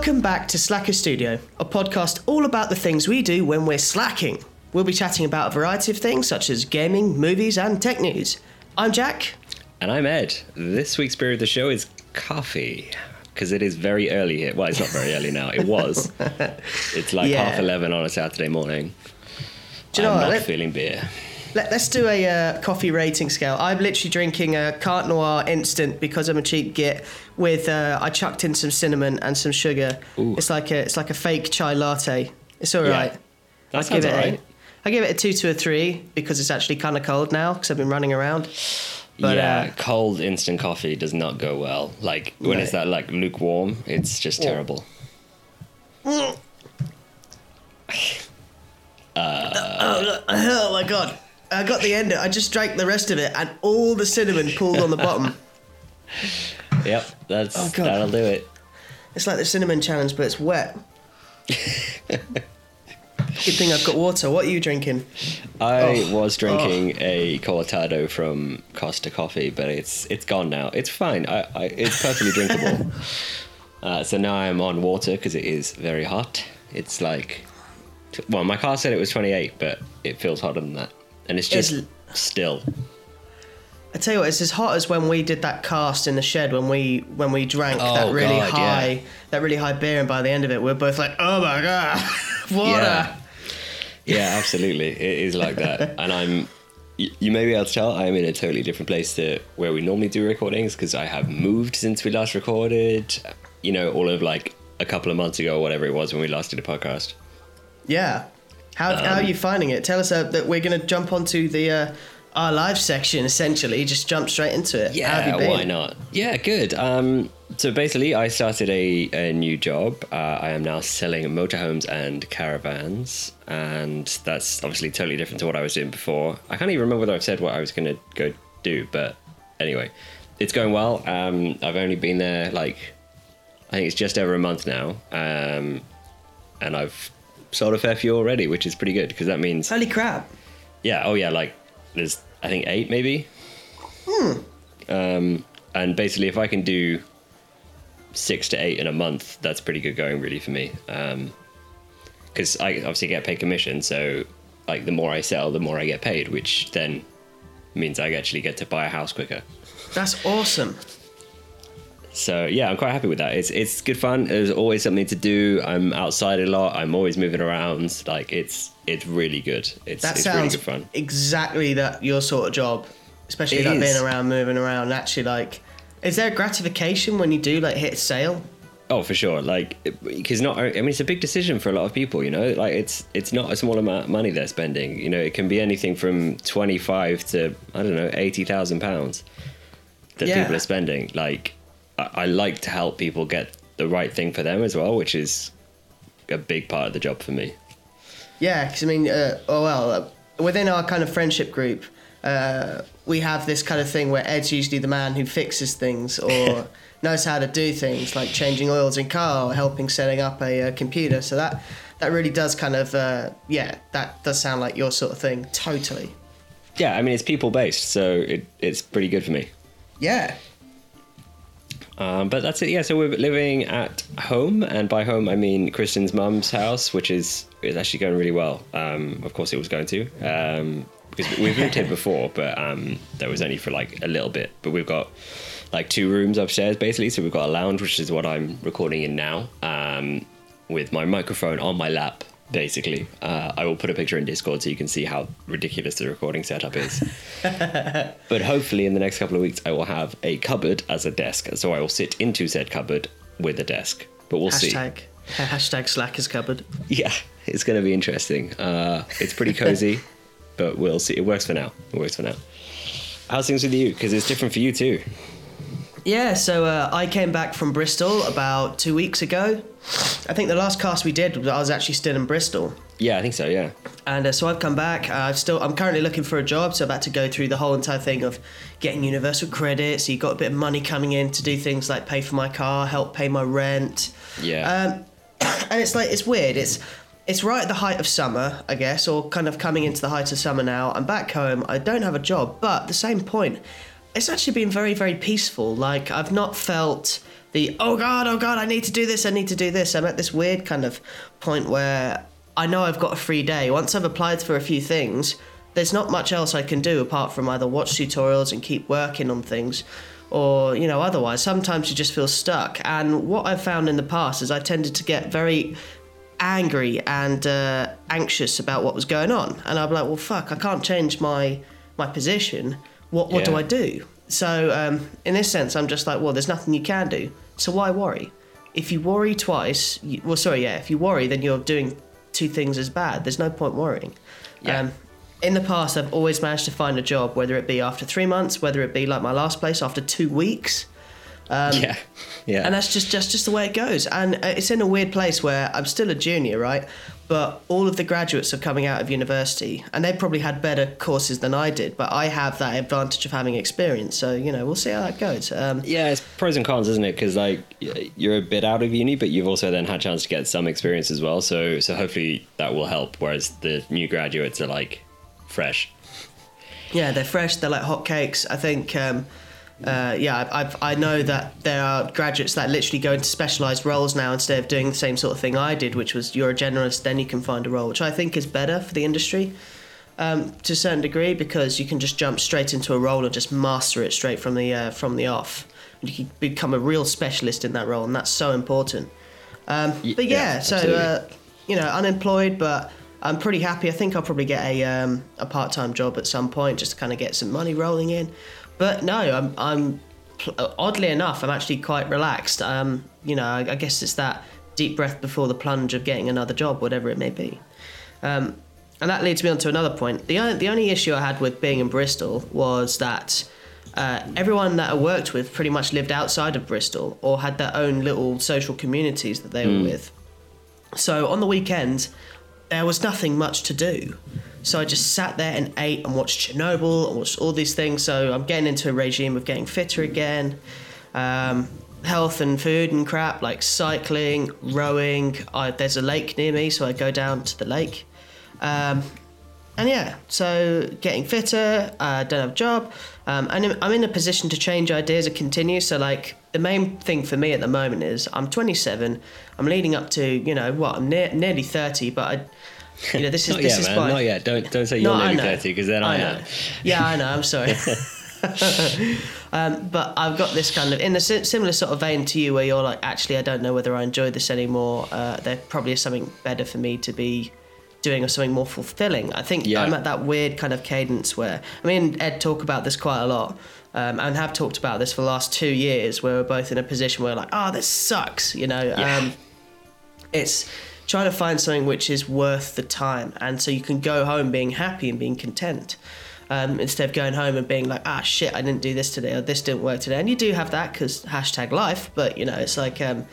Welcome back to Slacker Studio, a podcast all about the things we do when we're slacking. We'll be chatting about a variety of things such as gaming, movies, and tech news. I'm Jack. And I'm Ed. This week's beer of the show is coffee. Because it is very early here. Well, it's not very early now. It was. It's like Yeah. half 11 on a Saturday morning. Do you I'm what? not Let, feeling beer. Let, us do a uh, coffee rating scale. I'm literally drinking a Carte Noir instant because I'm a cheap git. With uh, I chucked in some cinnamon and some sugar. Ooh. It's like a it's like a fake chai latte. It's all Yeah. right. That I'd give it alright. a, I give it a two to a three because it's actually kind of cold now because I've been running around. But, yeah, uh, cold instant coffee does not go well. Like when No. it's that like lukewarm, it's just Yeah. terrible. Oh my god! I got the end. I just drank the rest of it, and all the cinnamon pulled on the bottom. Yep, that's Oh, God. that'll do it. It's like the cinnamon challenge, but it's wet. Good thing I've got water. What are you drinking? I Oh. was drinking a cortado from Costa Coffee, but it's it's gone now. It's fine. I, I it's perfectly drinkable. uh, so now I'm on water because it is very hot. It's like, well, my car said it was 28, but it feels hotter than that, and it's just It's- still. I tell you what, it's as hot as when we did that cast in the shed when we when we drank Oh, that really God, high yeah. that really high beer, and by the end of it, we're both like, "Oh my god, water!" Yeah. Yeah, absolutely. It is like that, and I'm. You may be able to tell I'm in a totally different place to where we normally do recordings because I have moved since we last recorded. You know, all of like a couple of months ago, or whatever it was when we last did a podcast. Yeah. How, how are Um, you finding it? Tell us uh, that we're going to jump onto the uh, our live section. Essentially, just jump straight into it. Yeah, why not? Yeah, good. Um, so basically, I started a, a new job. Uh, I am now selling motorhomes and caravans, and that's obviously totally different to what I was doing before. I can't even remember whether I've said what I was going to go do, but anyway, it's going well. Um, I've only been there like I think it's just over a month now, um, and I've sold a fair few already, which is pretty good because that means Holy crap! yeah. Oh yeah. Like there's I think eight maybe. Hmm. Um, and basically, if I can do six to eight in a month, that's pretty good going really for me. Um. Because I obviously get paid commission, so like the more I sell, the more I get paid, which then means I actually get to buy a house quicker. That's awesome. So yeah, I'm quite happy with that. It's it's good fun. There's always something to do. I'm outside a lot. I'm always moving around. Like it's it's really good. It's That it's really sounds good fun. exactly that your sort of job, especially It like is. being around, moving around. Actually, like, is there gratification when you do like hit a sale? Oh, for sure. Like, because not. I mean, it's a big decision for a lot of people. You know, like it's it's not a small amount of money they're spending. You know, it can be anything from twenty five to I don't know eighty thousand pounds that Yeah. people are spending. Like, I, I like to help people get the right thing for them as well, which is a big part of the job for me. Yeah, because I mean, uh, oh well, uh, within our kind of friendship group, uh, we have this kind of thing where Ed's usually the man who fixes things or knows how to do things, like changing oils in car or helping setting up a, uh computer. So that that really does kind of, uh, yeah, that does sound like your sort of thing. Totally. Yeah, I mean, it's people based, so it, it's pretty good for me. Yeah. Um, but that's it. Yeah, so we're living at home, and by home I mean Kristen's mum's house, which is is actually going really well. Um, of course, it was going to um, because we've lived here before, but um, that was only for like a little bit. But we've got like two rooms upstairs, basically. So we've got a lounge, which is what I'm recording in now, um, with my microphone on my lap. Basically, uh, I will put a picture in Discord so you can see how ridiculous the recording setup is. But hopefully, in the next couple of weeks, I will have a cupboard as a desk. So I will sit into said cupboard with a desk. But we'll see. Hashtag, Slack is cupboard. Yeah, it's going to be interesting. Uh, it's pretty cozy, but we'll see. It works for now. It works for now. How's things with you? Because it's different for you too. Yeah, so uh, I came back from Bristol about two weeks ago. I think the last cast we did, I was actually still in Bristol. Yeah, I think so. Yeah. And uh, so I've come back. Uh, I've still, I'm currently looking for a job, so I've had to go through the whole entire thing of getting universal credit. So you got a bit of money coming in to do things like pay for my car, help pay my rent. Yeah. Um, and it's like it's weird. It's it's right at the height of summer, I guess, or kind of coming into the height of summer now. I'm back home. I don't have a job, but at the same point, it's actually been very very peaceful. Like I've not felt the oh god, oh god, I need to do this, I need to do this. I'm at this weird kind of point where I know I've got a free day. Once I've applied for a few things, there's not much else I can do apart from either watch tutorials and keep working on things or you know otherwise. Sometimes you just feel stuck. And what i've found in the past is i tended to get very angry and uh, anxious about what was going on. And i'm like well fuck i can't change my my position. What what do i do so um, in this sense i'm just like well there's nothing you can do so why worry if you worry twice you, well sorry yeah if you worry then you're doing two things as bad there's no point worrying Yeah. um, in the past, I've always managed to find a job, whether it be after three months, whether it be like my last place after two weeks, yeah, yeah. Um, and that's just just just the way it goes. And uh, it's in a weird place where I'm still a junior, right? But all of the graduates are coming out of university, and they've probably had better courses than I did. But I have that advantage of having experience, so you know we'll see how that goes. Um, yeah, it's pros and cons, isn't it? Because like you're a bit out of uni, but you've also then had a chance to get some experience as well. So so hopefully that will help. Whereas the new graduates are like fresh. Yeah, they're fresh. They're like hotcakes. I think. Um, uh, yeah, I've, I've, know that there are graduates that literally go into specialised roles now instead of doing the same sort of thing I did, which was you're a generalist, then you can find a role, which I think is better for the industry um, to a certain degree because you can just jump straight into a role and just master it straight from the uh, from the off. And You can become a real specialist in that role, and that's so important. Um, but yeah, yeah, so uh, you know, unemployed, but I'm pretty happy. I think I'll probably get a um, a part time job at some point just to kind of get some money rolling in. But no, I'm I'm oddly enough, I'm actually quite relaxed. Um, you know, I, I guess it's that deep breath before the plunge of getting another job, whatever it may be. Um, and that leads me on to another point. The only, the only issue I had with being in Bristol was that uh, everyone that I worked with pretty much lived outside of Bristol or had their own little social communities that they were with. So on the weekends, there was nothing much to do. So I just sat there and ate and watched Chernobyl and watched all these things. So I'm getting into a regime of getting fitter again. Um, health and food and crap like cycling, rowing. I, there's a lake near me, so I go down to the lake. Um, and yeah, so getting fitter. I don't have a job, um, and I'm- in a position to change ideas and continue. So like the main thing for me at the moment is I'm 27. I'm leading up to you know what I'm near, nearly 30, but I, you know this is this yet, is man. my Not yet. Don't don't say you're no, nearly thirty because then I, know. am. Yeah, I know. I'm sorry. um, but I've got this kind of in a similar sort of vein to you, where you're like, actually, I don't know whether I enjoy this anymore. Uh, there probably is something better for me to be doing or something more fulfilling. I think Yeah. I'm at that weird kind of cadence where I mean, Ed talk about this quite a lot. Um, and have talked about this for the last two years, where we're both in a position where, like, oh, this sucks, you know. Yeah. Um, it's trying to find something which is worth the time and so you can go home being happy and being content um, instead of going home and being like ah shit i didn't do this today or this didn't work today and you do have that because hashtag life but you know it's like um,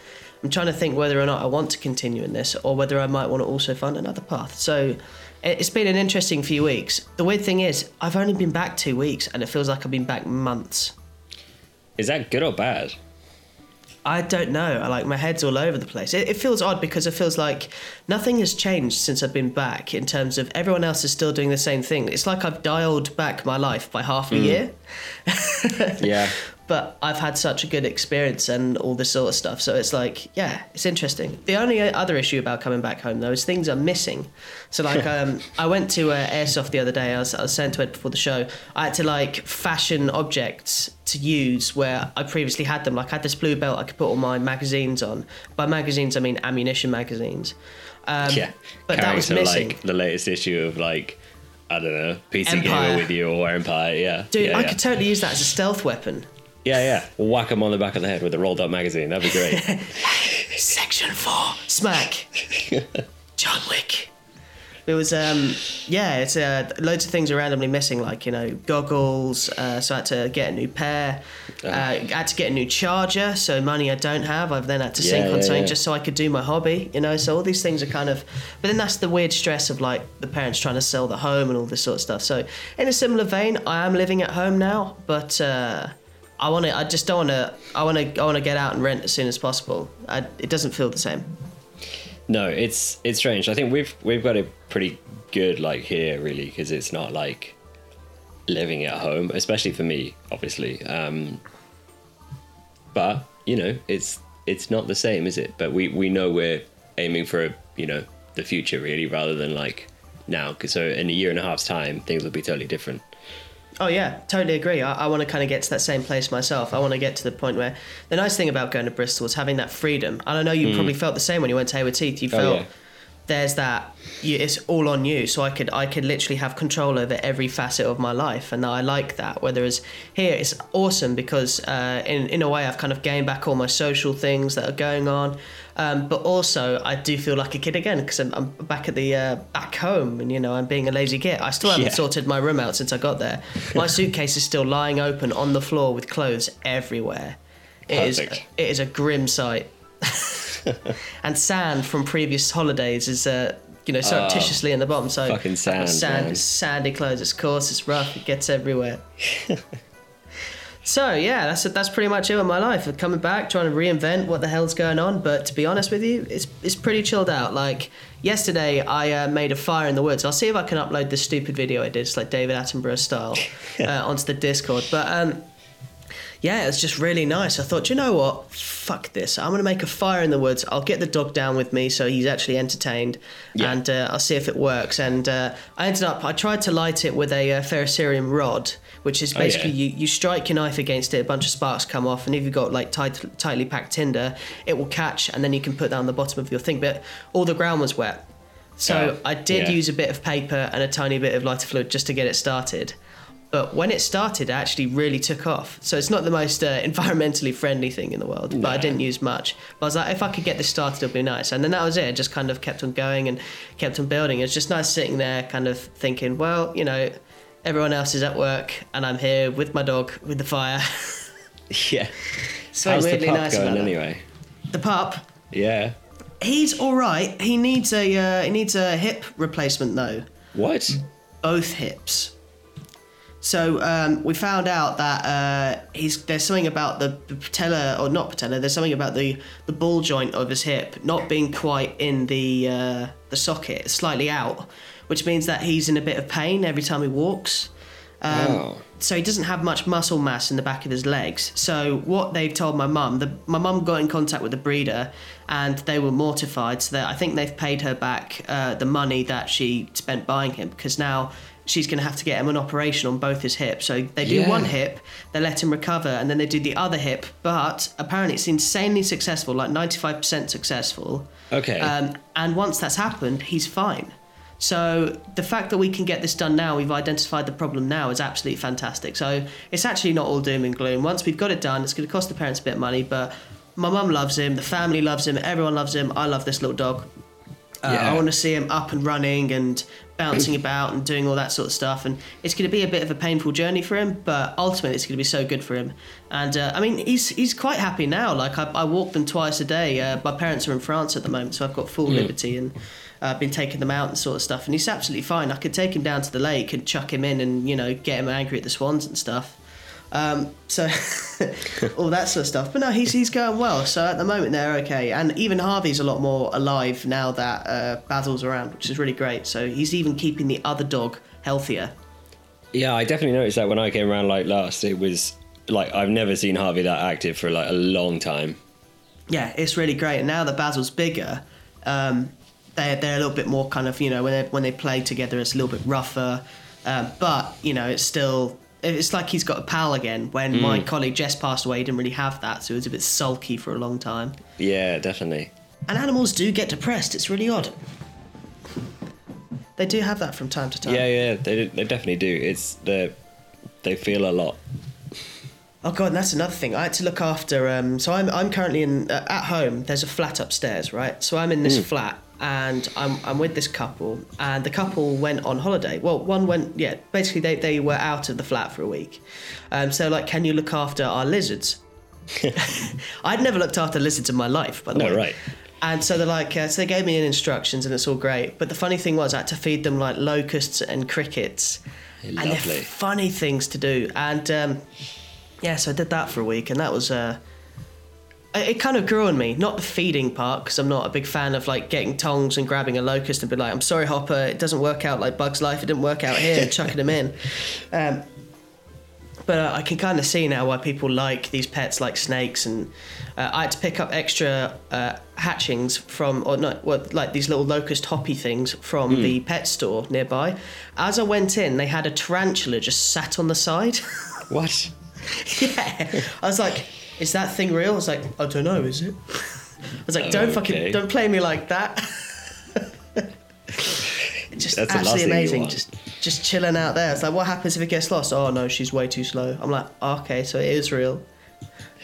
i'm trying to think whether or not i want to continue in this or whether i might want to also find another path so it- it's been an interesting few weeks the weird thing is i've only been back two weeks and it feels like i've been back months Is that good or bad? I don't know. I like my head's all over the place. It, it feels odd because it feels like nothing has changed since I've been back in terms of everyone else is still doing the same thing. It's like I've dialed back my life by half a hmm. year, Yeah. but I've had such a good experience and all this sort of stuff. So it's like, yeah, it's interesting. The only other issue about coming back home though is things are missing. So like, um, I went to uh, Airsoft the other day. I was, I was saying to it before the show. I had to like fashion objects to use where I previously had them. Like I had this blue belt I could put all my magazines on. By magazines I mean ammunition magazines. Um, Yeah. but that was missing. like the latest issue of like I don't know, PC Empire. Gamer with you or Empire. Yeah. Dude, yeah, I yeah. could totally use that as a stealth weapon. Yeah, yeah. Whack them on the back of the head with a rolled up magazine. That'd be great. Section four, smack. John Wick. It was, um, yeah, it's uh, loads of things are randomly missing, like you know goggles. Uh, so I had to get a new pair. Uh, I had to get a new charger. So money I don't have, I've then had to Yeah, sync on yeah, something yeah. just so I could do my hobby. You know, so all these things are kind of. But then that's the weird stress of like the parents trying to sell the home and all this sort of stuff. So in a similar vein, I am living at home now, but. Uh, I want to. I just don't want to. I want to. I want to get out and rent as soon as possible. I, it doesn't feel the same. no, it's it's strange. I think we've we've got it pretty good like here really because it's not like living at home, especially for me, obviously. Um, but you know, it's it's not the same, is it? But we we know we're aiming for you know the future really, rather than like now. So in a year and a half's time, things will be totally different. Oh yeah, totally agree. I, I want to kind of get to that same place myself. I want to get to the point where the nice thing about going to Bristol is having that freedom. And I know you probably felt the same when you went to Haywards Heath. You Mm. Oh, felt yeah. There's that you, it's all on you. So I could I could literally have control over every facet of my life, and I like that. Whereas here it's awesome because uh, in in a way I've kind of gained back all my social things that are going on. Um, but also, I do feel like a kid again because I'm, I'm back at the uh, back home, and you know I'm being a lazy git. I still haven't Yeah. sorted my room out since I got there. My suitcase is still lying open on the floor with clothes everywhere. it is, it is a grim sight. and sand from previous holidays is uh, you know surreptitiously in the bottom. So fucking sand, sand man. sandy clothes. It's coarse. It's rough. It gets everywhere. So yeah, that's that's pretty much it with my life. Coming back, trying to reinvent what the hell's going on. But to be honest with you, it's it's pretty chilled out. Like yesterday, I uh, made a fire in the woods. I'll see if I can upload this stupid video I did, it's like David Attenborough style, uh, onto the Discord. But um, yeah, it was just really nice. I thought, you know what? Fuck this. I'm gonna make a fire in the woods. I'll get the dog down with me so he's actually entertained, Yeah. and uh, I'll see if it works. And uh, I ended up. I tried to light it with a uh, ferrocerium rod, which is Oh, yeah. basically you, you strike your knife against it, a bunch of sparks come off, and if you've got like tight, tightly packed tinder, it will catch, and then you can put that on the bottom of your thing. But all the ground was wet, so Oh, I did yeah. use a bit of paper and a tiny bit of lighter fluid just to get it started. But when it started, it actually really took off. So it's not the most uh, environmentally friendly thing in the world, but I didn't use much. But I was like, if I could get this started, it'd be nice. And then that was it. I just kind of kept on going and kept on building. It's just nice sitting there, kind of thinking, well, you know, everyone else is at work, and I'm here with my dog with the fire. Yeah. so How's the pup nice going anyway? The pup, Yeah. he's all right. He needs a uh, he needs a hip replacement though. What? both hips. So um, we found out that uh, he's there's something about the, the patella or not patella. There's something about the the ball joint of his hip not being quite in the uh, the socket, slightly out, which means that he's in a bit of pain every time he walks. Um, Oh. So he doesn't have much muscle mass in the back of his legs. So what they've told my mum, the, my mum got in contact with the breeder, and they were mortified. So that I think they've paid her back uh, the money that she spent buying him because now she's going to have to get him an operation on both his hips. So they do Yeah. one hip, they let him recover, and then they do the other hip. But apparently it's insanely successful, like ninety five percent successful. Okay. Um, and once that's happened, he's fine. So the fact that we can get this done now, we've identified the problem now, is absolutely fantastic. So it's actually not all doom and gloom. Once we've got it done, it's going to cost the parents a bit of money, but my mum loves him, the family loves him, everyone loves him. I love this little dog. Uh, Yeah. I want to see him up and running and bouncing about and doing all that sort of stuff. And it's going to be a bit of a painful journey for him, but ultimately it's going to be so good for him. And uh, I mean, he's he's quite happy now. Like I, I walk them twice a day. Uh, my parents are in France at the moment, so I've got full liberty and uh, I've been taking them out and sort of stuff. And he's absolutely fine. I could take him down to the lake and chuck him in and you know get him angry at the swans and stuff. Um, so all that sort of stuff. But no, he's he's going well. So at the moment they're okay, and even Harvey's a lot more alive now that uh, Basil's around, which is really great. So he's even keeping the other dog healthier. Yeah, I definitely noticed that when I came around like last, it was like I've never seen Harvey that active for like a long time. Yeah, it's really great. And now that Basil's bigger, um, they're they're a little bit more kind of you know when they when they play together, it's a little bit rougher. Um, but you know, it's still it's like he's got a pal again. When my colleague Jess passed away, he didn't really have that, so he was a bit sulky for a long time. Yeah, definitely. And animals do get depressed. It's really odd. They do have that from time to time. Yeah, yeah, they they definitely do. It's the they feel a lot. Oh god, and that's another thing. I had to look after. Um, so I'm I'm currently in uh, at home. There's a flat upstairs, right? So I'm in this flat, and I'm I'm with this couple, and the couple went on holiday. Well, one went, yeah. Basically, they they were out of the flat for a week. Um, so like, can you look after our lizards? I'd never looked after lizards in my life, by the No, way. right. And so they're like, uh, so they gave me instructions, and it's all great. But the funny thing was, I had to feed them like locusts and crickets, Lovely. and they're funny things to do. And um, yeah, so I did that for a week, and that was uh, it kind of grew on me. Not the feeding part, because I'm not a big fan of like getting tongs and grabbing a locust and be like, I'm sorry, Hopper, it doesn't work out like Bug's Life. It didn't work out here, chucking them in. Um, but uh, I can kind of see now why people like these pets like snakes and uh, I had to pick up extra uh, hatchings from or not what like these little locust hoppy things from Hmm. the pet store nearby. As I went in, they had a tarantula just sat on the side. What? yeah, I was like, "Is that thing real?" I was like, "I don't know, is it?" I was like, "Don't Okay. fucking don't play me like that." just That's absolutely amazing. Just just chilling out there. It's like, what happens if it gets lost? Oh no, she's way too slow. I'm like, okay, so it is real.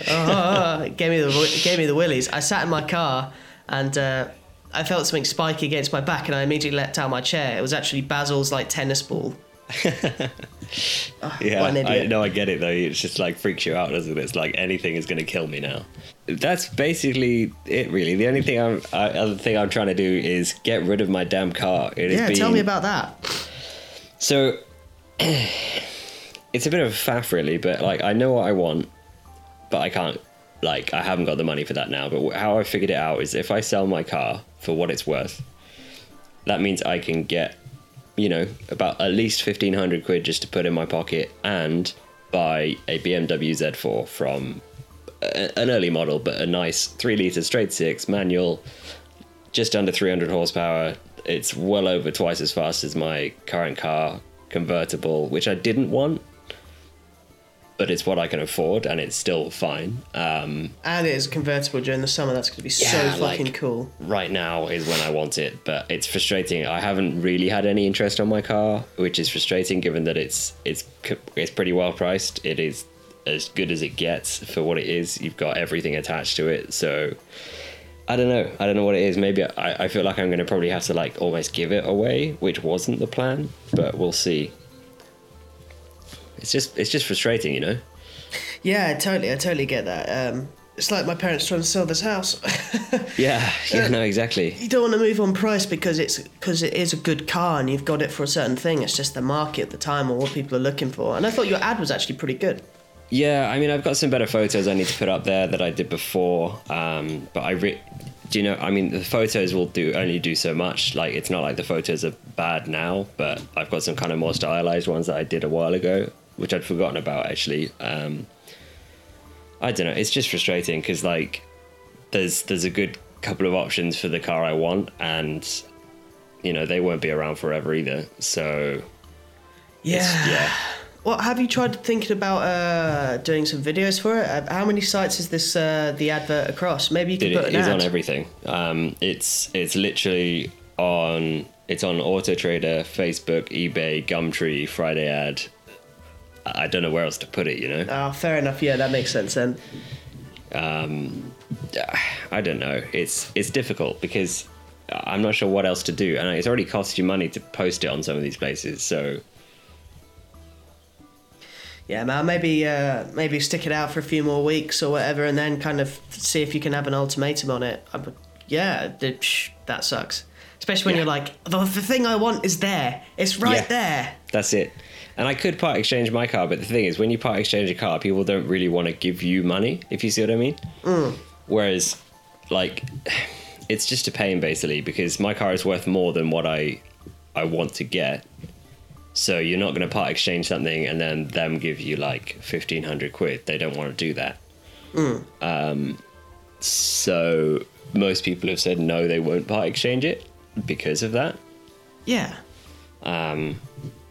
oh, it gave me the it gave me the willies. I sat in my car and uh, I felt something spiky against my back, and I immediately let down my chair. It was actually Basil's like tennis ball. Ah, yeah, What an I no, I get it though. It's just like freaks you out, doesn't it? It's like anything is going to kill me now. That's basically it, really. The only thing I'm, I, other thing I'm trying to do is get rid of my damn car. It Yeah, been, tell me about that. So, it's a bit of a faff, really. But like, I know what I want, but I can't. Like, I haven't got the money for that now. But how I figured it out is if I sell my car for what it's worth, that means I can get, you know, about at least fifteen hundred quid just to put in my pocket and buy a BMW Z4 from a, an early model, but a nice three liter straight six manual, just under three hundred horsepower. It's well over twice as fast as my current car convertible, which I didn't want. But it's what I can afford, and it's still fine. Um, And it is convertible during the summer. That's going to be so fucking like- cool. right now is when I want it, but it's frustrating. I haven't really had any interest on my car, which is frustrating given that it's it's it's pretty well priced. It is as good as it gets for what it is. You've got everything attached to it, so I don't know. I don't know what it is. Maybe I, I feel like I'm going to probably have to like almost give it away, which wasn't the plan, but we'll see. It's just it's just frustrating, you know. Yeah, totally. I totally get that. Um, it's like my parents trying to sell this house. Yeah, yeah, no, exactly. you don't want to move on price because it's because it is a good car and you've got it for a certain thing. It's just the market at the time or what people are looking for. And I thought your ad was actually pretty good. Yeah, I mean, I've got some better photos I need to put up there that I did before. Um, but I, re- do you know? I mean, the photos will do only do so much. Like, it's not like the photos are bad now, but I've got some kind of more stylized ones that I did a while ago, which I'd forgotten about actually. Um, I don't know. It's just frustrating because like, there's there's a good couple of options for the car I want, and you know they won't be around forever either. So Yeah. it's- yeah. Well, have you tried thinking about uh, doing some videos for it? Uh, How many sites is this uh, the advert across? Maybe you could It put an ad. on everything. Um, it's it's literally on it's on Auto Trader, Facebook, eBay, Gumtree, Friday Ad. I don't know where else to put it. You know, Oh, fair enough. Yeah, that makes sense then. I don't know. It's it's difficult because I'm not sure what else to do, and it's already cost you money to post it on some of these places. So Yeah, man. Maybe uh, maybe stick it out for a few more weeks or whatever, and then kind of see if you can have an ultimatum on it. I yeah, that sucks. Especially when Yeah. you're like, the, the thing I want is there. It's right Yeah. there. That's it. And I could part exchange my car, but the thing is, when you part exchange a car, people don't really want to give you money, if you see what I mean. Whereas, like, it's just a pain basically because my car is worth more than what I I want to get. So you're not going to part exchange something and then them give you like fifteen hundred quid. They don't want to do that. Um, so most people have said no, they won't part exchange it because of that Yeah, Um,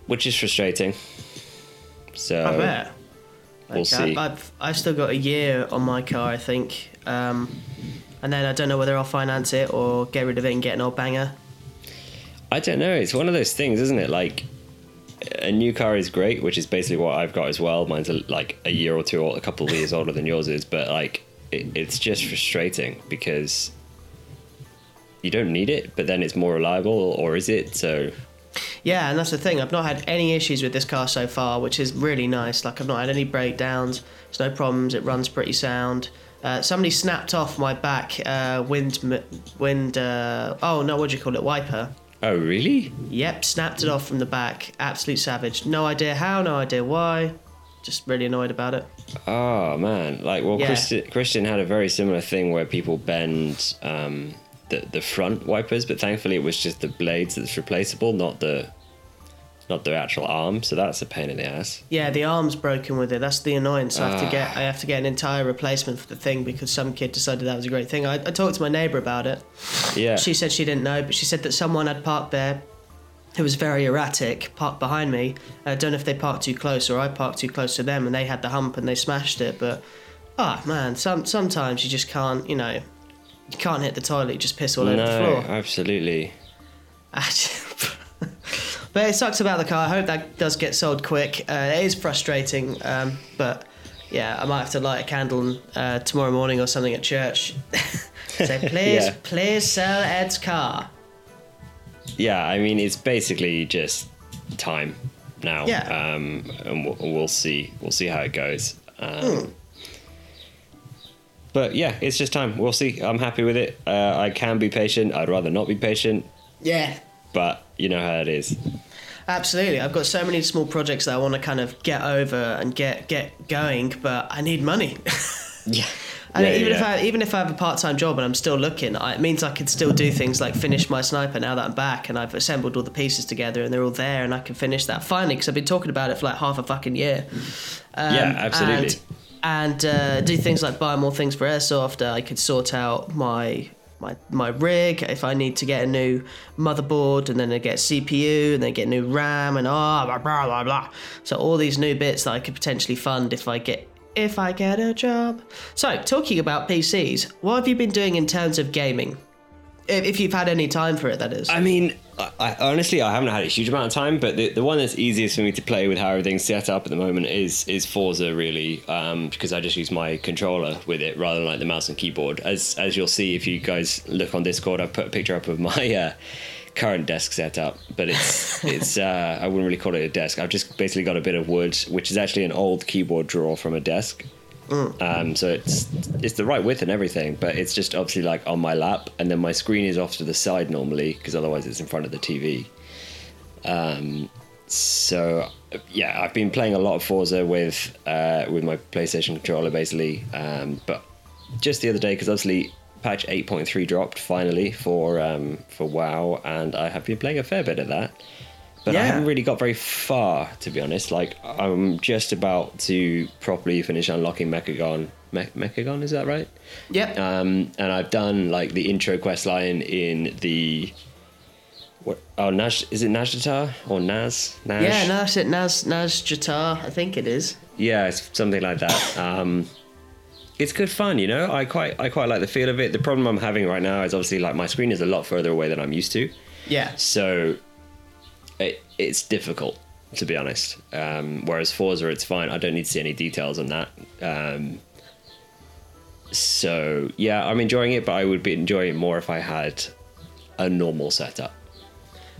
which is frustrating. So I bet. we'll Like, see. I, I've I've still got a year on my car, I think, um, and then I don't know whether I'll finance it or get rid of it and get an old banger. I don't know. It's one of those things, isn't it? Like a new car is great, which is basically what I've got as well. Mine's a, like a year or two, or a couple of years older than yours is, but like it, it's just frustrating because you don't need it, but then it's more reliable, or is it? So Yeah, and that's the thing. I've not had any issues with this car so far, which is really nice. Like I've not had any breakdowns. There's no problems. It runs pretty sound. Uh, somebody snapped off my back uh, wind wind. Uh, oh no, what do you call it? Wiper. oh really? Yep, snapped it off from the back. Absolute savage. No idea how. No idea why. Just really annoyed about it. Oh man, like well, Yeah. Christian, Christian had a very similar thing where people bend um, the the front wipers, but thankfully it was just the blades that's replaceable, not the not the actual arm. So that's a pain in the ass. Yeah, the arm's broken with it. That's the annoyance. I have to get I have to get an entire replacement for the thing because some kid decided that was a great thing. I, I talked to my neighbour about it. Yeah. She said she didn't know, but she said that someone had parked there who was very erratic, parked behind me. I don't know if they parked too close or I parked too close to them and they had the hump and they smashed it. But, ah, man, some, sometimes you just can't, you know, you can't hit the toilet, you just piss all over the no, floor. absolutely. but it sucks about the car. I hope that does get sold quick. Uh, it is frustrating, um, but yeah, I might have to light a candle uh, tomorrow morning or something at church. Say, please, Yeah. please sell Ed's car. Yeah, I mean, it's basically just time now. Yeah. Um, and we'll, we'll see. We'll see how it goes. Um, But yeah, it's just time. We'll see. I'm happy with it. Uh, I can be patient. I'd rather not be patient, Yeah, but you know how it is. Absolutely, I've got so many small projects that I want to kind of get over and get get going, but I need money. Yeah. And Yeah, even if. I even if I have a part time job and I'm still looking, I, it means I can still do things like finish my sniper now that I'm back and I've assembled all the pieces together and they're all there and I can finish that finally because I've been talking about it for like half a fucking year. Um, Yeah, absolutely. And, uh, do things like buy more things for airsoft. I could sort out my. My, my rig if I need to get a new motherboard and then I get CPU and then get new RAM and oh blah blah blah blah. So all these new bits that I could potentially fund if I get if I get a job. So, talking about PCs, what have you been doing in terms of gaming? If, if you've had any time for it, that is. I mean, I, I, honestly, I haven't had a huge amount of time, but the, the one that's easiest for me to play with how everything's set up at the moment is is Forza, really, um, because I just use my controller with it rather than like the mouse and keyboard. As as you'll see if you guys look on Discord, I put a picture up of my uh, current desk setup, but it's it's uh, I wouldn't really call it a desk. I've just basically got a bit of wood, which is actually an old keyboard drawer from a desk. Um, so it's it's the right width and everything, but it's just obviously like on my lap, and then my screen is off to the side normally because otherwise it's in front of the TV. Um, so yeah, I've been playing a lot of Forza with uh, with my PlayStation controller basically, um, but just the other day because obviously patch 8.3 dropped finally for um, for WoW, and I have been playing a fair bit of that. But I haven't really got very far, to be honest. Like I'm just about to properly finish unlocking Mechagon. Me- Mechagon, is that right? yep. Um, and I've done like the intro quest line in the what? Oh, Nash is it Nazjatar or Naz? Naj? yeah, no, that's it. Naz, I think it is. Yeah, it's something like that. Um, it's good fun, you know. I quite I quite like the feel of it. The problem I'm having right now is obviously like my screen is a lot further away than I'm used to, Yeah. so it, it's difficult to be honest. Um, whereas Forza, it's fine. I don't need to see any details on that. Um, so yeah, I'm enjoying it, but I would be enjoying it more if I had a normal setup.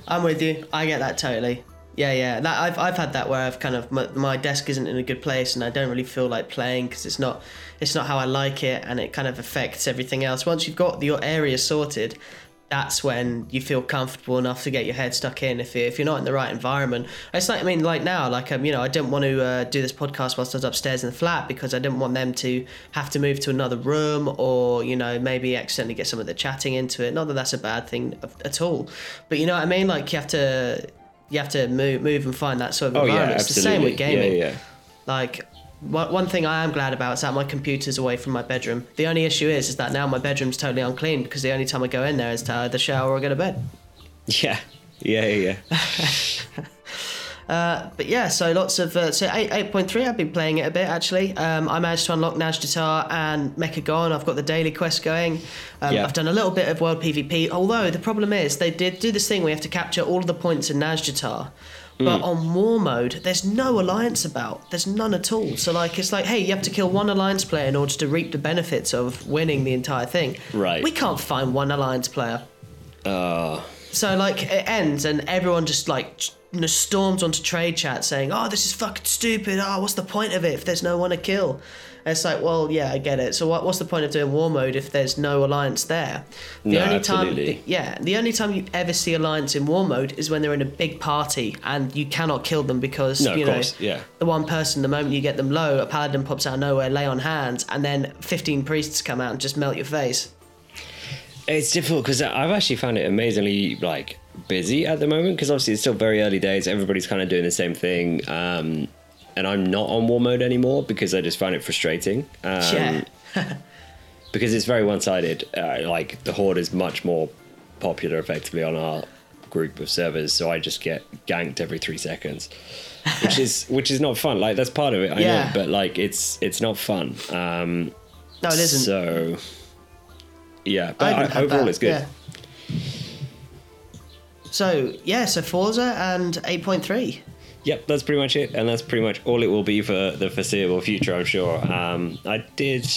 I'm with you. I get that totally. Yeah, yeah. That I've I've had that where I've kind of my, my desk isn't in a good place and I don't really feel like playing because it's not it's not how I like it and it kind of affects everything else. Once you've got your area sorted, that's when you feel comfortable enough to get your head stuck in. If you, if you're not in the right environment, it's like I mean, like now, like um, you know, I didn't want to uh, do this podcast whilst I was upstairs in the flat because I didn't want them to have to move to another room or you know maybe accidentally get some of the chatting into it. Not that that's a bad thing at all, but you know what I mean. Like you have to you have to move move and find that sort of Oh yeah, environment. it's the same with gaming. Yeah, yeah. Like one one thing I am glad about is that my computer's away from my bedroom. The only issue is is that now my bedroom's totally unclean because the only time I go in there is to either shower or go to bed. Yeah, yeah, yeah. yeah. But yeah, so lots of uh, so eight eight point three. I've been playing it a bit actually. Um, I managed to unlock Nazjatar and Mechagon. I've got the daily quest going. Um, Yeah. I've done a little bit of world PvP. Although the problem is they did do this thing where you have to capture all of the points in Guitar. But Hmm. on war mode, there's no alliance about. There's none at all. So like, it's like, hey, you have to kill one alliance player in order to reap the benefits of winning the entire thing. Right. We can't find one alliance player. Uh, So like it ends and everyone just like storms onto trade chat saying, "Oh, this is fucking stupid. Oh, what's the point of it if there's no one to kill?" And it's like, well, yeah, I get it. So what, what's the point of doing war mode if there's no alliance there? The No, only absolutely. time, yeah, the only time you ever see alliance in war mode is when they're in a big party and you cannot kill them because No, you know course, yeah. the one person. The moment you get them low, a paladin pops out of nowhere, lay on hands, and then fifteen priests come out and just melt your face. it's difficult because I've actually found it amazingly like busy at the moment because obviously it's still very early days. Everybody's kind of doing the same thing. Um, and I'm not on war mode anymore because I just find it frustrating. Um, yeah. because it's very one-sided. Uh, like the horde is much more popular, effectively, on our group of servers. So I just get ganked every three seconds, which is which is not fun. Like that's part of it, I Yeah. know, but like it's it's not fun. Um, No, it isn't. So yeah, but haven't I, overall that, it's good. yeah. So yeah, so Forza and eight point three. Yep, that's pretty much it, and that's pretty much all it will be for the foreseeable future, I'm sure. Um, I did,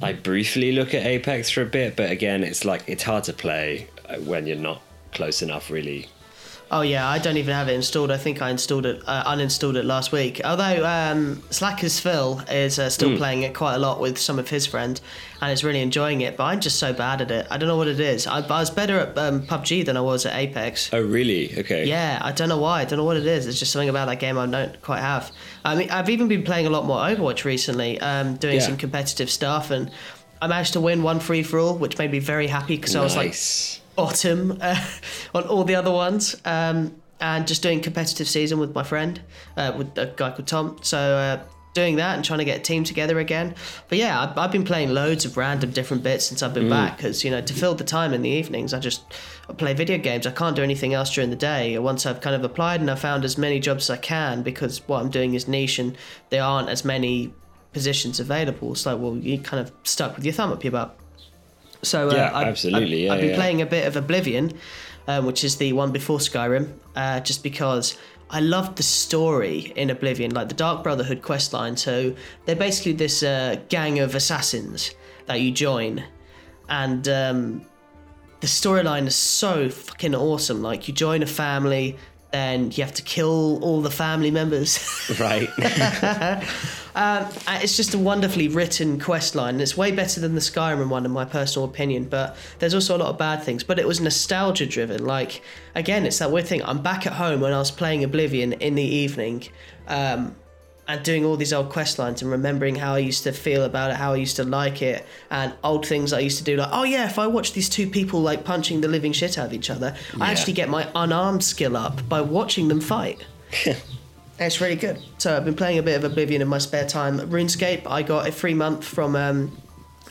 I briefly look at Apex for a bit, but again, it's like it's hard to play when you're not close enough, really. Oh yeah, I don't even have it installed. I think I installed it, uh, uninstalled it last week. Although um, Slackers Phil is uh, still playing it quite a lot with some of his friends, and is really enjoying it. But I'm just so bad at it. I don't know what it is. I, I was better at um, PUBG than I was at Apex. Oh, really? Okay. Yeah, I don't know why. I don't know what it is. It's just something about that game I don't quite have. I mean, I've even been playing a lot more Overwatch recently, um, doing Yeah. some competitive stuff, and I managed to win one free for all, which made me very happy because I was like Nice. Bottom uh, on all the other ones. Um, and just doing competitive season with my friend, uh, with a guy called Tom. So uh, doing that and trying to get a team together again. But yeah, I've, I've been playing loads of random different bits since I've been back because you know to fill the time in the evenings, I just I play video games. I can't do anything else during the day. Once I've kind of applied and I've found as many jobs as I can because what I'm doing is niche and there aren't as many positions available. It's like well, you're kind of stuck with your thumb up your butt. So uh, Yeah, I've, absolutely. I've, Yeah, I've been yeah. playing a bit of Oblivion, um, which is the one before Skyrim, uh, just because I loved the story in Oblivion, like the Dark Brotherhood quest line. So they're basically this uh, gang of assassins that you join, and um, the storyline is so fucking awesome. Like you join a family, then you have to kill all the family members. Right. Uh, it's just a wonderfully written quest line. and It's way better than the Skyrim one, in my personal opinion. But there's also a lot of bad things. But it was nostalgia driven. Like again, it's that weird thing. I'm back at home when I was playing Oblivion in the evening, um, and doing all these old quest lines and remembering how I used to feel about it, how I used to like it, and old things I used to do. Like, oh yeah, if I watch these two people like punching the living shit out of each other, I actually get my unarmed skill up by watching them fight. It's really good. So I've been playing a bit of Oblivion in my spare time. RuneScape, I got a free month from um,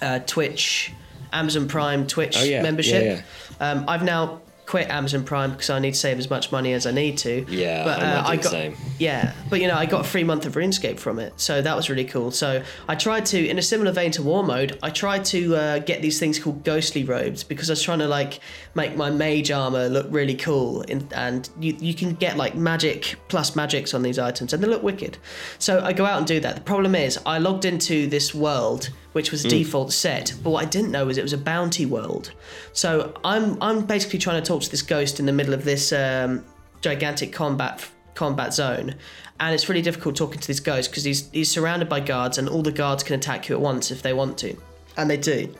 uh, Twitch, Amazon Prime Twitch Oh, yeah. membership. Yeah, Um, I've now quit Amazon Prime because I need to save as much money as I need to. Yeah, but I uh, I got same. yeah, but you know I got a free month of RuneScape from it, so that was really cool. So I tried to, in a similar vein to War Mode, I tried to uh, get these things called Ghostly robes because I was trying to like make my mage armor look really cool, in, and you you can get like magic plus magics on these items, and they look wicked. So I go out and do that. The problem is I logged into this world which was default set. But what I didn't know was it was a bounty world. So I'm I'm basically trying to talk to this ghost in the middle of this um, gigantic combat combat zone, and it's really difficult talking to this ghost because he's he's surrounded by guards, and all the guards can attack you at once if they want to, and they do.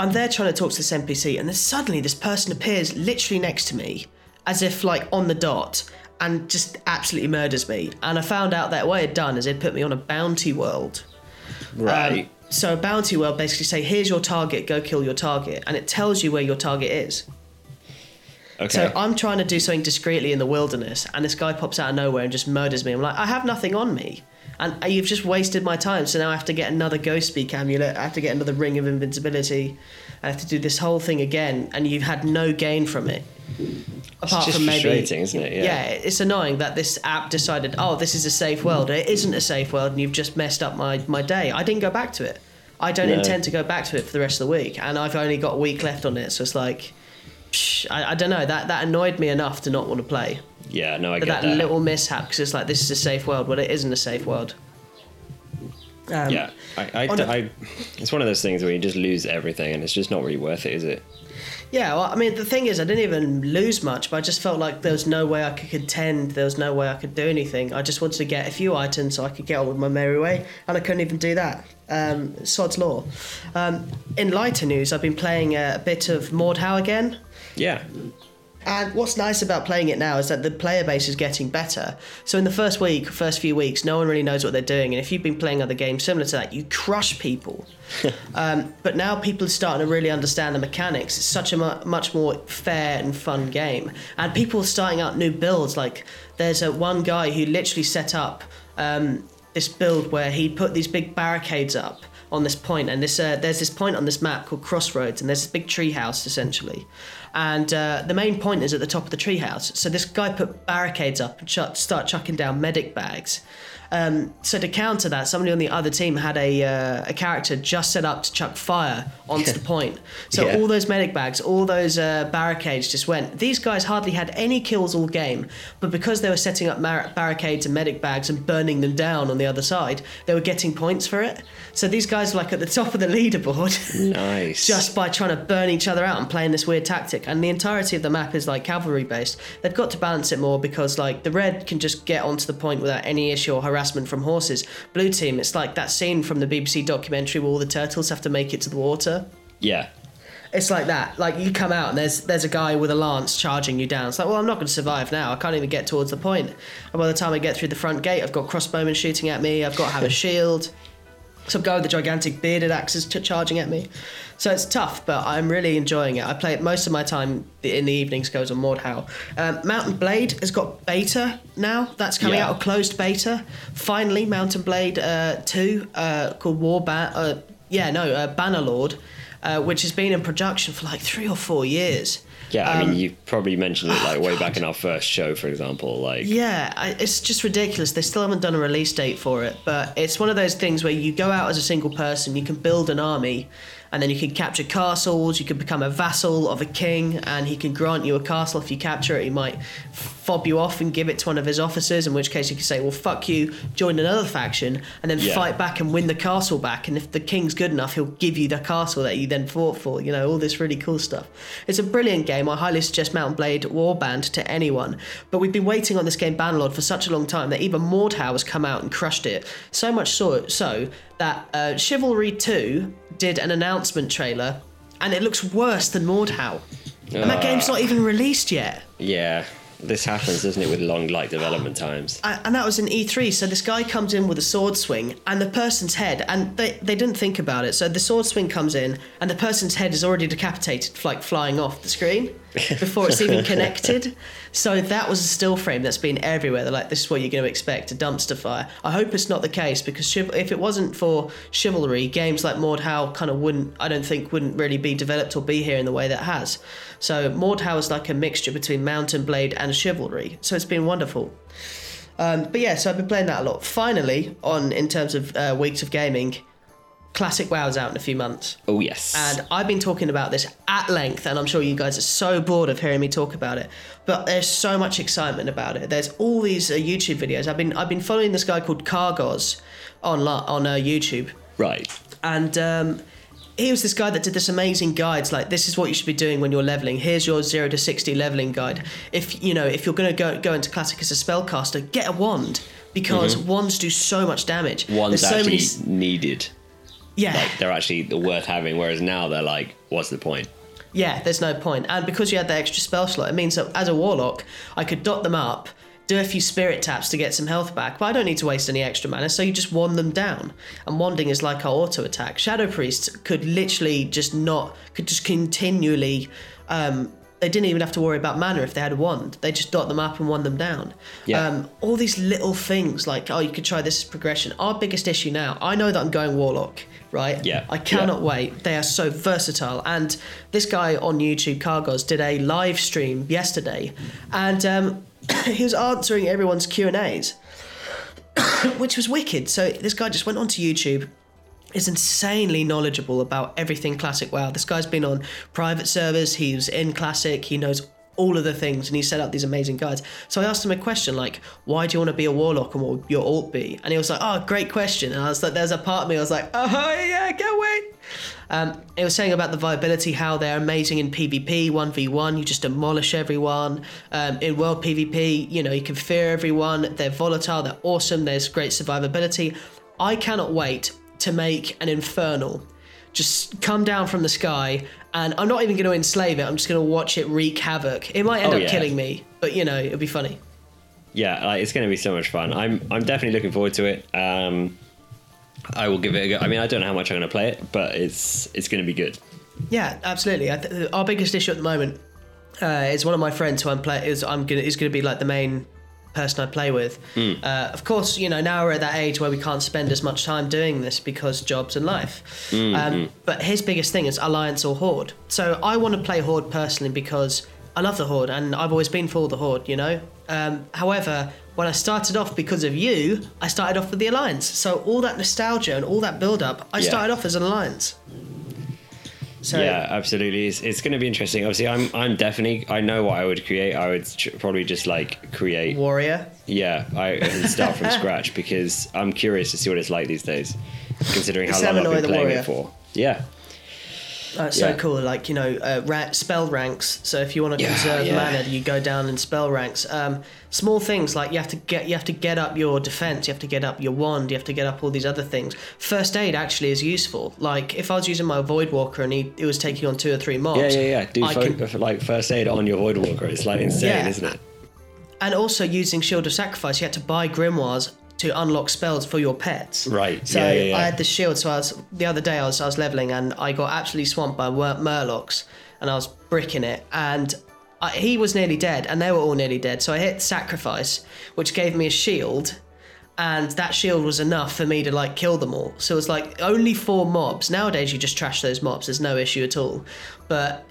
I'm there trying to talk to this NPC, and then suddenly this person appears literally next to me, as if like on the dot, and just absolutely murders me. And I found out that what it had done is it put me on a bounty world. Right. Um, so a bounty world basically say, here's your target, go kill your target, and it tells you where your target is. okay. So I'm trying to do something discreetly in the wilderness, and this guy pops out of nowhere and just murders me. I'm like, I have nothing on me, and you've just wasted my time. So now I have to get another ghost speak amulet. I have to get another ring of invincibility. I have to do this whole thing again, and you've had no gain from it. Apart just from maybe, frustrating, isn't it? Yeah. yeah, it's annoying that this app decided, oh, this is a safe world. It isn't a safe world, and you've just messed up my, my day. I didn't go back to it. I don't No. intend to go back to it for the rest of the week, and I've only got a week left on it. So it's like, psh, I, I don't know. That that annoyed me enough to not want to play. yeah, no, I But get that, that. little mishap, because it's like this is a safe world, but it isn't a safe world. Um, yeah, I, I, on a- I- it's one of those things where you just lose everything, and it's just not really worth it, is it? Yeah, well, I mean, the thing is, I didn't even lose much, but I just felt like there was no way I could contend. There was no way I could do anything. I just wanted to get a few items so I could get on with my merry way, and I couldn't even do that. Um, sod's law. Um, in lighter news, I've been playing a, bit of Mordhau again. Yeah. And what's nice about playing it now is that the player base is getting better. So in the first week, first few weeks, no one really knows what they're doing. And if you've been playing other games similar to that, you crush people. um, but now people are starting to really understand the mechanics. It's such a mu- much more fair and fun game. And people are starting out new builds. Like there's a one guy who literally set up um, this build where he put these big barricades up on this point, and this uh, there's this point on this map called Crossroads, and there's this big tree house essentially, and uh, the main point is at the top of the tree house. So this guy put barricades up and ch- start chucking down medic bags. Um, so to counter that, somebody on the other team had a uh, a character just set up to chuck fire onto the point. So Yeah. all those medic bags, all those uh, barricades just went. These guys hardly had any kills all game, but because they were setting up mar- barricades and medic bags and burning them down on the other side, they were getting points for it. So these guys were like at the top of the leaderboard. Nice. just by trying to burn each other out and playing this weird tactic. And the entirety of the map is like cavalry based. They've got to balance it more because like the red can just get onto the point without any issue or harassment from horses. Blue team, it's like that scene from the BBC documentary where all the turtles have to make it to the water. yeah. It's like that. Like you come out and there's there's a guy with a lance charging you down. It's like, well, I'm not going to survive now. I can't even get towards the point. And by the time I get through the front gate, I've got crossbowmen shooting at me. I've got to have a shield. Some guy with the gigantic bearded axes ch- charging at me. So it's tough, but I'm really enjoying it. I play it most of my time in the evenings goes on Mordhau. Um, Mount & Blade has got beta now. That's coming Yeah. out, a closed beta. Finally, Mount & Blade uh, 2 uh, called Warband. Uh, yeah, no, uh, Bannerlord, uh, which has been in production for like three or four years. Yeah, I Um, mean, you probably mentioned it like way God. back in our first show, for example. Like, Yeah, I, it's just ridiculous. They still haven't done a release date for it, but it's one of those things where you go out as a single person, you can build an army, and then you can capture castles. You can become a vassal of a king, and he can grant you a castle if you capture it. He might fob you off and give it to one of his officers, in which case you can say, "Well, fuck you," join another faction, and then Yeah. fight back and win the castle back. And if the king's good enough, he'll give you the castle that you then fought for. You know, all this really cool stuff. It's a brilliant game. I highly suggest Mount & Blade Warband to anyone. But we've been waiting on this game Bannerlord for such a long time that even Mordhau has come out and crushed it. So much so, so that uh, Chivalry 2 did an announcement trailer, and it looks worse than Mordhau. And that Ah. game's not even released yet. yeah, this happens, doesn't it, with long like development times? A- and that was in E3. So this guy comes in with a sword swing, and the person's head, and they, they didn't think about it. So the sword swing comes in, and the person's head is already decapitated, like flying off the screen before it's even connected. So that was a still frame that's been everywhere. They're like, this is what you're going to expect a dumpster fire. I hope it's not the case because chiv- if it wasn't for chivalry, games like Mordhau kind of wouldn't, I don't think, wouldn't really be developed or be here in the way that has. So Mordhau is like a mixture between Mount & Blade and chivalry. So it's been wonderful. Um, but yeah, so I've been playing that a lot. Finally, on in terms of uh, weeks of gaming, Classic WoW's out in a few months. Oh, yes. And I've been talking about this at length, and I'm sure you guys are so bored of hearing me talk about it. But there's so much excitement about it. There's all these uh, YouTube videos. I've been I've been following this guy called Kargoz on on uh, YouTube, right. and um, he was this guy that did this amazing guides like this is what you should be doing when you're leveling here's your 0 to 60 leveling guide if you know if you're going to go go into classic as a spellcaster get a wand because wands do so much damage wands There's so actually many needed. Yeah Like, they're actually worth having, whereas now they're like, what's the point? Yeah, there's no point. And because you had the extra spell slot, it means that as a warlock, I could dot them up, do a few spirit taps to get some health back, but I don't need to waste any extra mana, so you just wand them down. And wanding is like our auto attack. Shadow priests could literally just not, could just continually. Um, they didn't even have to worry about mana if they had a wand. They just dot them up and wand them down. Yeah. Um, all these little things like, oh, you could try this as progression. Our biggest issue now, I know that I'm going warlock, right? Yeah. I cannot wait. They are so versatile. And this guy on YouTube, Kargoz, did a live stream yesterday, and um, he was answering everyone's Q and A's, which was wicked. So this guy just went onto YouTube. Is insanely knowledgeable about everything Classic WoW. This guy's been on private servers. He was in Classic. He knows all of the things, and he set up these amazing guides. So I asked him a question like, "Why do you want to be a warlock, and what would your alt be?" And he was like, "Oh, great question." And I was like, "There's a part of me I was like, oh yeah, can't wait." Um, it was saying about the viability, how they're amazing in PvP, 1v1, you just demolish everyone. Um, in world PvP, you know, you can fear everyone. They're volatile, they're awesome, there's great survivability. I cannot wait to make an Infernal just come down from the sky, and I'm not even going to enslave it. I'm just going to watch it wreak havoc. It might end Oh, up yeah. killing me, but you know, it'll be funny. yeah, like, it's going to be so much fun. I'm I'm definitely looking forward to it. Um, I will give it a go. I mean, I don't know how much I'm going to play it, but it's it's going to be good. Yeah, absolutely. I th- our biggest issue at the moment uh, is one of my friends who I'm play is I'm gonna is gonna be like the main person I play with. Uh, of course, you know now we're at that age where we can't spend as much time doing this because jobs and life. Um, but his biggest thing is alliance or horde. So I want to play horde personally because I love the horde and I've always been for the horde. You know. Um, however, when I started off because of you, I started off with the alliance. So all that nostalgia and all that build up, I Yeah. started off as an alliance. So yeah, absolutely. It's, it's going to be interesting. Obviously, I'm I'm definitely I know what I would create. I would tr- probably just like create. warrior. Yeah, I would start from scratch because I'm curious to see what it's like these days, considering how long I've been playing warrior. it for. Yeah, That's so Yeah. cool. Like you know, uh, ra- spell ranks. So if you want to Yeah, conserve yeah. mana, you go down in spell ranks. Um, small things like you have to get you have to get up your defense. You have to get up your wand. You have to get up all these other things. First aid actually is useful. Like if I was using my void walker and he it was taking on two or three mobs. yeah, yeah, yeah. Do fo- can- like first aid on your void walker. It's like insane, isn't it? and also using shield of sacrifice, you had to buy grimoires to unlock spells for your pets. Right, So yeah, yeah, yeah. I had the shield. So I was the other day I was I was leveling and I got absolutely swamped by Mur- Murlocs and I was bricking it and. I, he was nearly dead, and they were all nearly dead. So I hit sacrifice, which gave me a shield, and that shield was enough for me to like kill them all. So it was like only four mobs. Nowadays, you just trash those mobs. There's no issue at all. But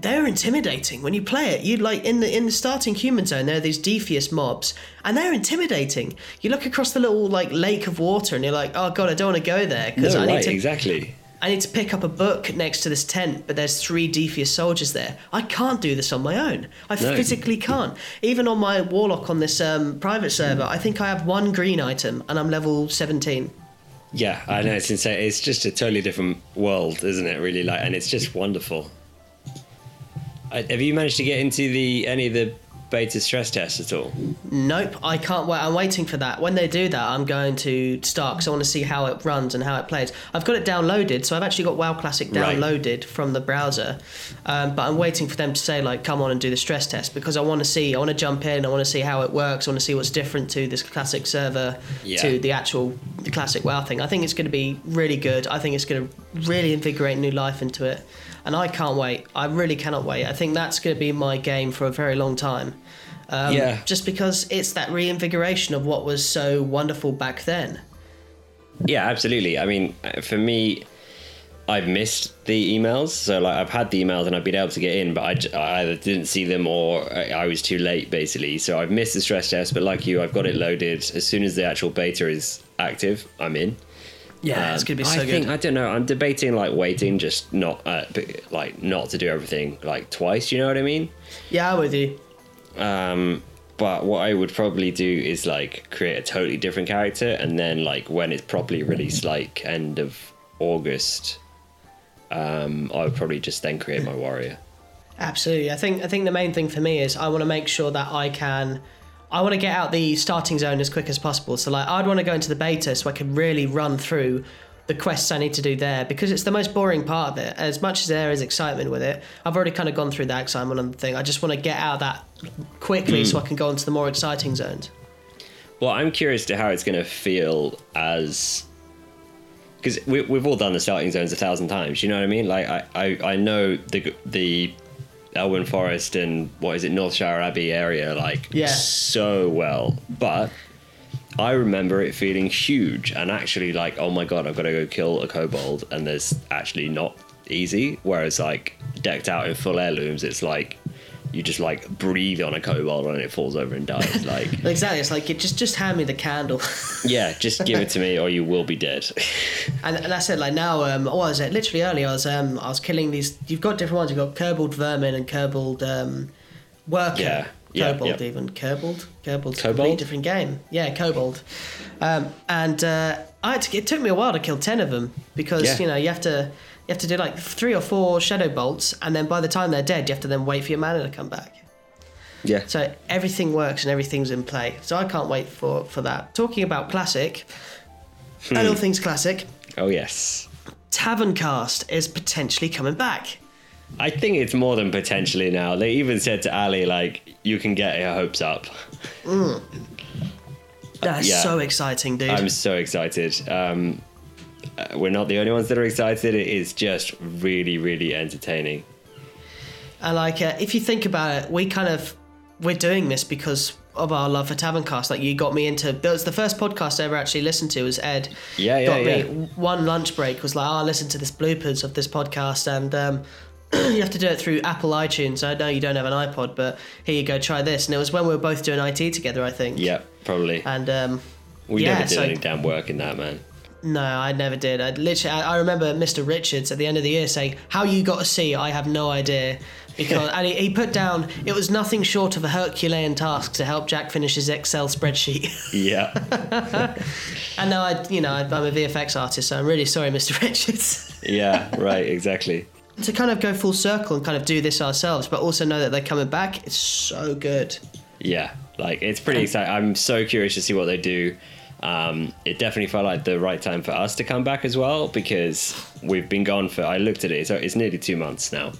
they're intimidating when you play it. You like in the in the starting human zone, there are these Defias mobs, and they're intimidating. You look across the little like lake of water, and you're like, oh god, I don't want to go there because No, I need right, to exactly. I need to pick up a book next to this tent, but there's three Defias soldiers there. I can't do this on my own. I No. physically can't. Even on my warlock on this um, private server, I think I have one green item, and I'm level 17. Yeah, I know it's insane. It's just a totally different world, isn't it? Really, like, and it's just wonderful. Have you managed to get into the any of the beta stress tests at all? Nope, I can't wait. I'm waiting for that. When they do that, I'm going to start because I want to see how it runs and how it plays. I've got it downloaded, so I've actually got WoW Classic Right. downloaded from the browser. Um, but I'm waiting for them to say like, "Come on and do the stress test," because I want to see. I want to jump in. I want to see how it works. I want to see what's different to this classic server Yeah. to the actual the classic WoW thing. I think it's going to be really good. I think it's going to really invigorate new life into it, and I can't wait. I really cannot wait. I think that's going to be my game for a very long time. Um, Yeah. Just because it's that reinvigoration of what was so wonderful back then. Yeah, absolutely. I mean, uh, for me, I've missed the emails. So like, I've had the emails and I've been able to get in, but I either didn't see them or I I was too late, basically. So I've missed the stress test. But like you, I've got it loaded. As soon as the actual beta is active, I'm in. Yeah, it's Um, going to be so I good. think I don't know. I'm debating like waiting, just not uh, like not to do everything like twice. You know what I mean? yeah, I'm with you. Um, but what I would probably do is like create a totally different character, and then like when it's properly released, like end of August, um, I would probably just then create my warrior. Absolutely. I think I think the main thing for me is I want to make sure that I can I want to get out the starting zone as quick as possible. So like I'd want to go into the beta so I can really run through the quests I need to do there because it's the most boring part of it. As much as there is excitement with it, I've already kind of gone through that excitement on the thing. I just want to get out of that quickly so I hmm. can go into the more exciting zones. Well, I'm curious to how it's going to feel as because we, we've all done the starting zones a thousand times. You know what I mean? Like I, I, I know the the Elwynn Forest and what is it Northshire Abbey area like Yeah. so well, but I remember it feeling huge and actually like oh my god I've got to go kill a kobold and there's actually not easy. Whereas like decked out in full heirlooms, it's like you just like breathe on a kobold and it falls over and dies. Like Exactly. It's like it just just hand me the candle. yeah, just give it to me or you will be dead. And, and that's it. Like now, um, what was it? Literally earlier, I was um, I was killing these. You've got different ones. You've got Kerbold Vermin and Kerbold um, Worker. Yeah, yeah, Kobold yeah. even Kerbold. Kerbold's a Kobold? completely different game. Yeah, Kobold. Um, and uh, I had to, it took me a while to kill ten of them because Yeah. you know you have to you have to do like three or four shadow bolts, and then by the time they're dead, you have to then wait for your mana to come back. yeah. So everything works and everything's in play. So I can't wait for for that. Talking about classic, Hmm. and all things classic. Oh yes. Tavern Cast is potentially coming back. I think it's more than potentially now. They even said to Ali, like, you can get your hopes up. That's yeah. so exciting, dude. I'm so excited. Um, we're not the only ones that are excited. It is just really, really entertaining. And like, uh, if you think about it, we kind of we're doing this because of our love for Taverncast. Like, you got me into. That was the first podcast I ever actually listened to. Was Ed? Yeah, yeah, got yeah. me one lunch break. Was like, oh, listen to this bloopers of this podcast, and um, you have to do it through Apple iTunes. I know you don't have an iPod, but here you go, try this. And it was when we were both doing IT together, I think. Yeah, probably. And um, we yeah, never did so- any damn work in that, man. No, I never did. I literally, I, I remember Mr. Richards at the end of the year saying, "How you got a C? I have no idea." Because and he, he put down, it was nothing short of a Herculean task to help Jack finish his Excel spreadsheet. Yeah. and now I, you know, I'm a VFX artist, so I'm really sorry, Mr. Richards. yeah, right, exactly. to kind of go full circle and kind of do this ourselves, but also know that they're coming back. It's so good. Yeah, like it's pretty exciting. I'm so curious to see what they do. Um, it definitely felt like the right time for us to come back as well because we've been gone for. I looked at it, so it's nearly two months now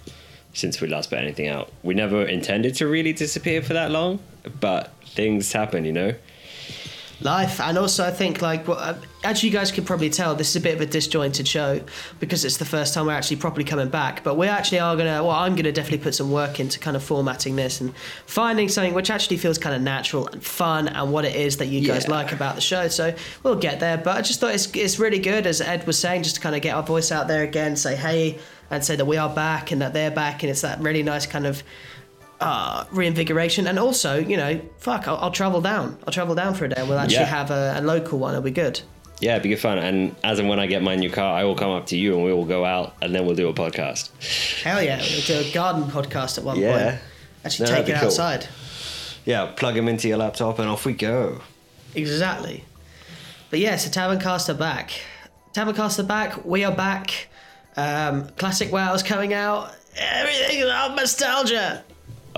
since we last put anything out. We never intended to really disappear for that long, but things happen, you know. Life. And also i think like well, uh, as you guys can probably tell this is a bit of a disjointed show because it's the first time we're actually properly coming back. But we actually are gonna well i'm gonna definitely put some work into kind of formatting this and finding something which actually feels kind of natural and fun and what it is that you guys like about the show. So we'll get there. But i just thought it's, it's really good as ed was saying just to kind of get our voice out there again say hey and say that we are back and that they're back. And it's that really nice kind of uh, reinvigoration and also you know fuck I'll, I'll travel down i'll travel down for a day and we'll actually Yeah. have a, a local one it'll be good Yeah, it'd be good fun. And as and when I get my new car, I will come up to you and we will go out and then we'll do a podcast. hell yeah we'll do a garden podcast at one point. Yeah. point actually No, take it cool. outside Yeah, plug them into your laptop and off we go. exactly but yeah so taverncast are back taverncast are back we are back um, classic wow's coming out everything our nostalgia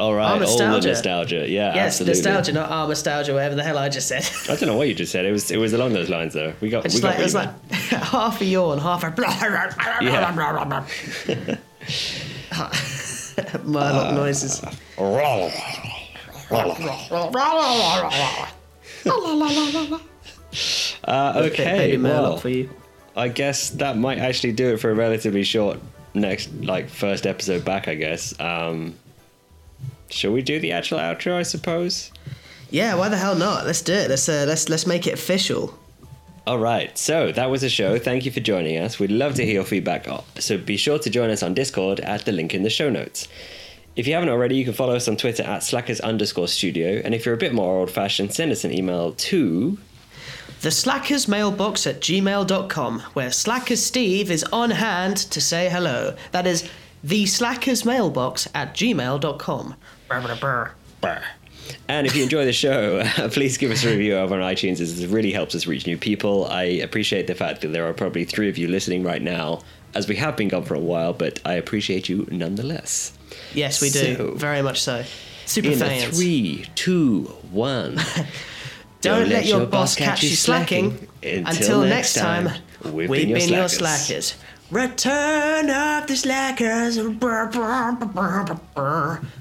All right, Our all the nostalgia. nostalgia. Yeah, yes absolutely. nostalgia not our nostalgia whatever the hell i just said I don't know what you just said. It was it was along those lines though. We got It's we got like, it was like half a yawn, half a Murloc noises. Uh, okay, well, for you. I guess that might actually do it for a relatively short next, like first episode back. I guess. Um, shall we do the actual outro? I suppose. Yeah, why the hell not? Let's do it. Let's uh, let's let's make it official. All right, so that was a show. Thank you for joining us. We'd love to hear your feedback. So be sure to join us on Discord at the link in the show notes. If you haven't already, you can follow us on Twitter at slackers underscore studio. And if you're a bit more old fashioned, send us an email to. The Slackers mailbox at gmail.com, where Slackers Steve is on hand to say hello. That is the Slackers mailbox at gmail.com. And if you enjoy the show, please give us a review over on iTunes. as It really helps us reach new people. I appreciate the fact that there are probably three of you listening right now, as we have been gone for a while, but I appreciate you nonetheless. Yes, we do. So- Very much so. Super In fans. three, two, one. Don't, let, your, boss catch you slacking. Until, next time, we've, been, your slackers. Return of the slackers.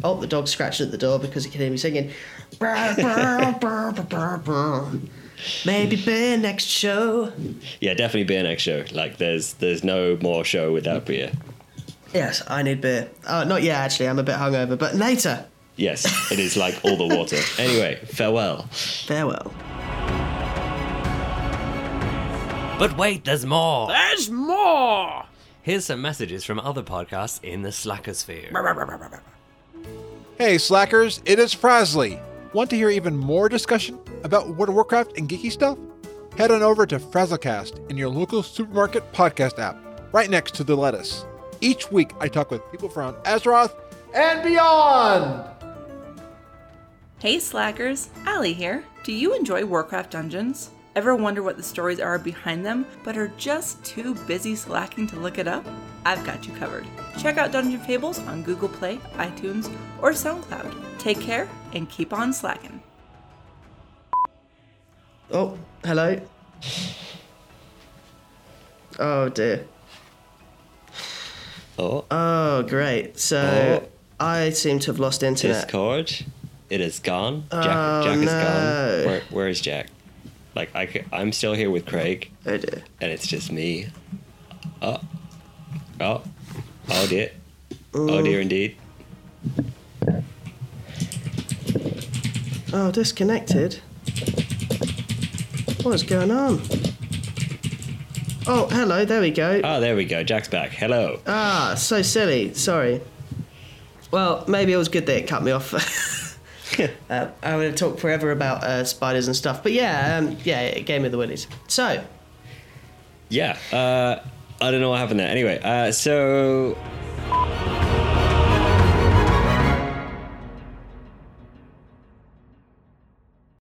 Oh, the dog's scratching at the door because he can hear me singing. Maybe beer next show. Yeah, definitely beer next show. Like, there's there's no more show without beer. Yes, I need beer. Oh, not yet, actually. I'm a bit hungover, but later. Yes, it is like all the water. Anyway, farewell. Farewell. But wait, there's more! There's more! Here's some messages from other podcasts in the Slackosphere. Hey, Slackers, it is Frasley. Want to hear even more discussion about World of Warcraft and geeky stuff? Head on over to Frazzlecast in your local supermarket podcast app, right next to the lettuce. Each week, I talk with people from Azeroth and beyond. Hey Slackers, Allie here. Do you enjoy Warcraft dungeons? Ever wonder what the stories are behind them, but are just too busy slacking to look it up? I've got you covered. Check out Dungeon Fables on Google Play, iTunes, or SoundCloud. Take care and keep on slacking. Oh, hello. Oh dear. Oh, Oh, great. So Oh. I seem to have lost internet. Discord. It is gone. Jack, Oh, Jack is no. gone. Where, where is Jack? Like I, I'm still here with Craig, Oh dear. and it's just me. Oh, oh, oh dear, oh dear indeed. Oh, disconnected. What's going on? Oh, hello. There we go. Oh, there we go. Jack's back. Hello. Ah, so silly. Sorry. Well, maybe it was good that it cut me off. uh, I would talked forever about uh, spiders and stuff, but yeah, um, yeah, it gave me the willies. So, Yeah. Uh, I don't know what happened there. Anyway, uh, so